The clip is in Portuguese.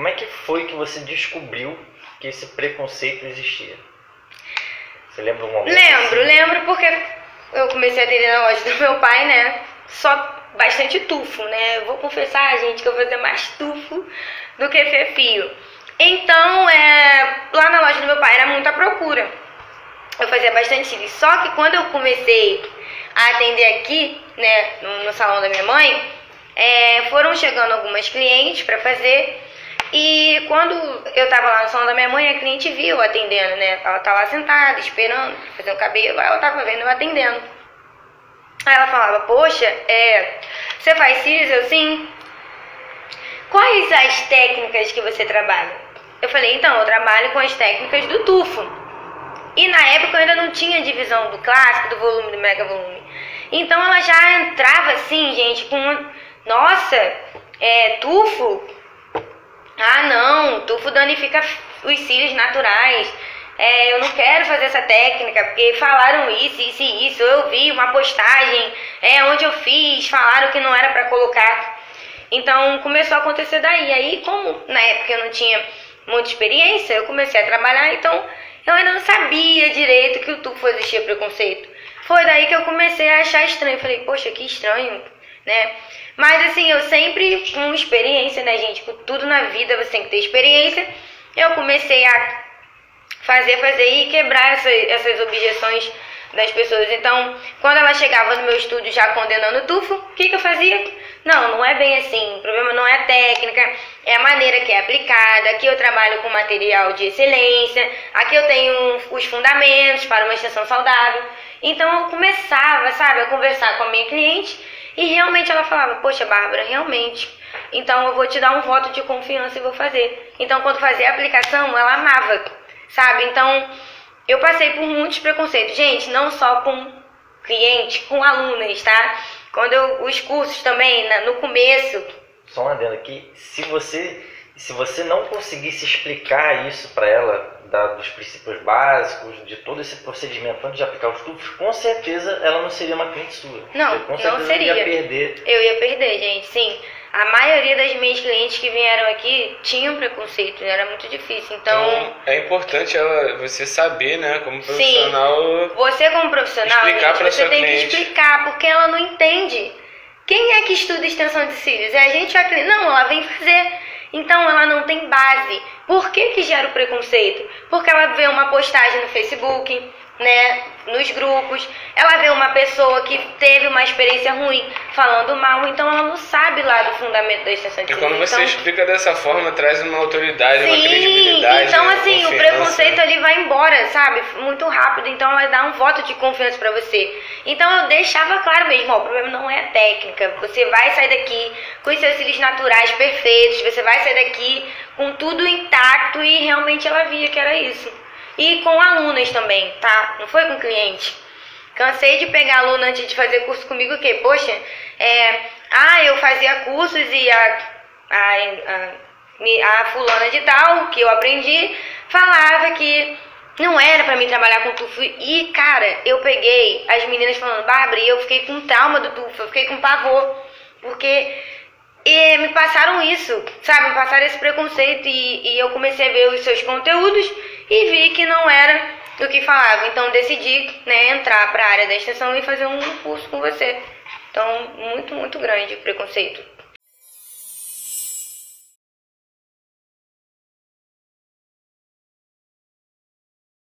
como é que foi que você descobriu que esse preconceito existia? Você lembra um momento? Lembro, lembro porque eu comecei a atender na loja do meu pai, né? Só bastante tufo, né? Eu vou confessar, gente, que eu vou fazer mais tufo do que fefio. Então, é, lá na loja do meu pai era muita procura. Eu fazia bastante cílios. Só que quando eu comecei a atender aqui, né, no, no salão da minha mãe, é, foram chegando algumas clientes para fazer. E quando eu tava lá no salão da minha mãe, a cliente viu atendendo, né? Ela tá lá sentada, esperando, fazer o cabelo, ela tava vendo eu atendendo. Aí ela falava, poxa, é, você faz cílios? Eu sim. Quais as técnicas que você trabalha? Eu falei, então, eu trabalho com as técnicas do tufo. E na época eu ainda não tinha divisão do clássico, do volume, do mega volume. Então ela já entrava assim, gente, com. Nossa, é, tufo? Ah, não, tufo danifica os cílios naturais. É, eu não quero fazer essa técnica, porque falaram isso, isso e isso. Eu vi uma postagem é, onde eu fiz, falaram que não era para colocar. Então começou a acontecer daí. Aí, como na época eu não tinha muita experiência, eu comecei a trabalhar, então eu ainda não sabia direito que o tufo existia preconceito. Foi daí que eu comecei a achar estranho. Falei, poxa, que estranho, né? Mas assim, eu sempre com experiência, né, gente? Com tudo na vida você tem que ter experiência. Eu comecei a fazer, fazer e quebrar essa, essas objeções das pessoas. Então, quando ela chegava no meu estúdio já condenando o tufo, o que, que eu fazia? Não, não é bem assim. O problema não é a técnica, é a maneira que é aplicada. Aqui eu trabalho com material de excelência, aqui eu tenho os fundamentos para uma extensão saudável. Então eu começava, sabe, a conversar com a minha cliente e realmente ela falava: Poxa, Bárbara, realmente. Então eu vou te dar um voto de confiança e vou fazer. Então quando fazia a aplicação, ela amava, sabe? Então eu passei por muitos preconceitos. Gente, não só com cliente, com alunas, tá? Quando eu, os cursos também, no começo. Só um adendo aqui, se você, se você não conseguisse explicar isso para ela, da, dos princípios básicos, de todo esse procedimento antes de aplicar os tubos, com certeza ela não seria uma cliente sua. Não, com não seria. Ia perder. Eu ia perder, gente, sim. A maioria das minhas clientes que vieram aqui tinham preconceito, era muito difícil. Então, então é importante ela, você saber, né, como profissional. Sim, você como profissional, explicar gente, você tem cliente. que explicar, porque ela não entende. Quem é que estuda extensão de cílios? É a gente a cliente. Não, ela vem fazer. Então ela não tem base. Por que, que gera o preconceito? Porque ela vê uma postagem no Facebook, né, nos grupos, ela vê uma pessoa que teve uma experiência ruim falando mal, então ela não sabe lá do fundamento da extensão de E quando você então, explica dessa forma, traz uma autoridade, sim, uma credibilidade. então assim, o preconceito ali vai embora, sabe? Muito rápido, então ela dá um voto de confiança pra você. Então eu deixava claro mesmo, ó, o problema não é a técnica, você vai sair daqui com os seus cílios naturais perfeitos, você vai sair daqui com tudo intacto e realmente ela via que era isso. E com alunas também, tá? Não foi com cliente. Cansei de pegar aluna antes de fazer curso comigo que, poxa, é, ah, eu fazia cursos e a, a, a, a fulana de tal, que eu aprendi, falava que não era para mim trabalhar com tufo. E, cara, eu peguei as meninas falando, Bárbara, e eu fiquei com trauma do tufo, eu fiquei com pavor. Porque e me passaram isso, sabe? Me passaram esse preconceito e, e eu comecei a ver os seus conteúdos e vi que não era o que falava. Então decidi né, entrar para a área da extensão e fazer um curso com você. Então, muito, muito grande o preconceito.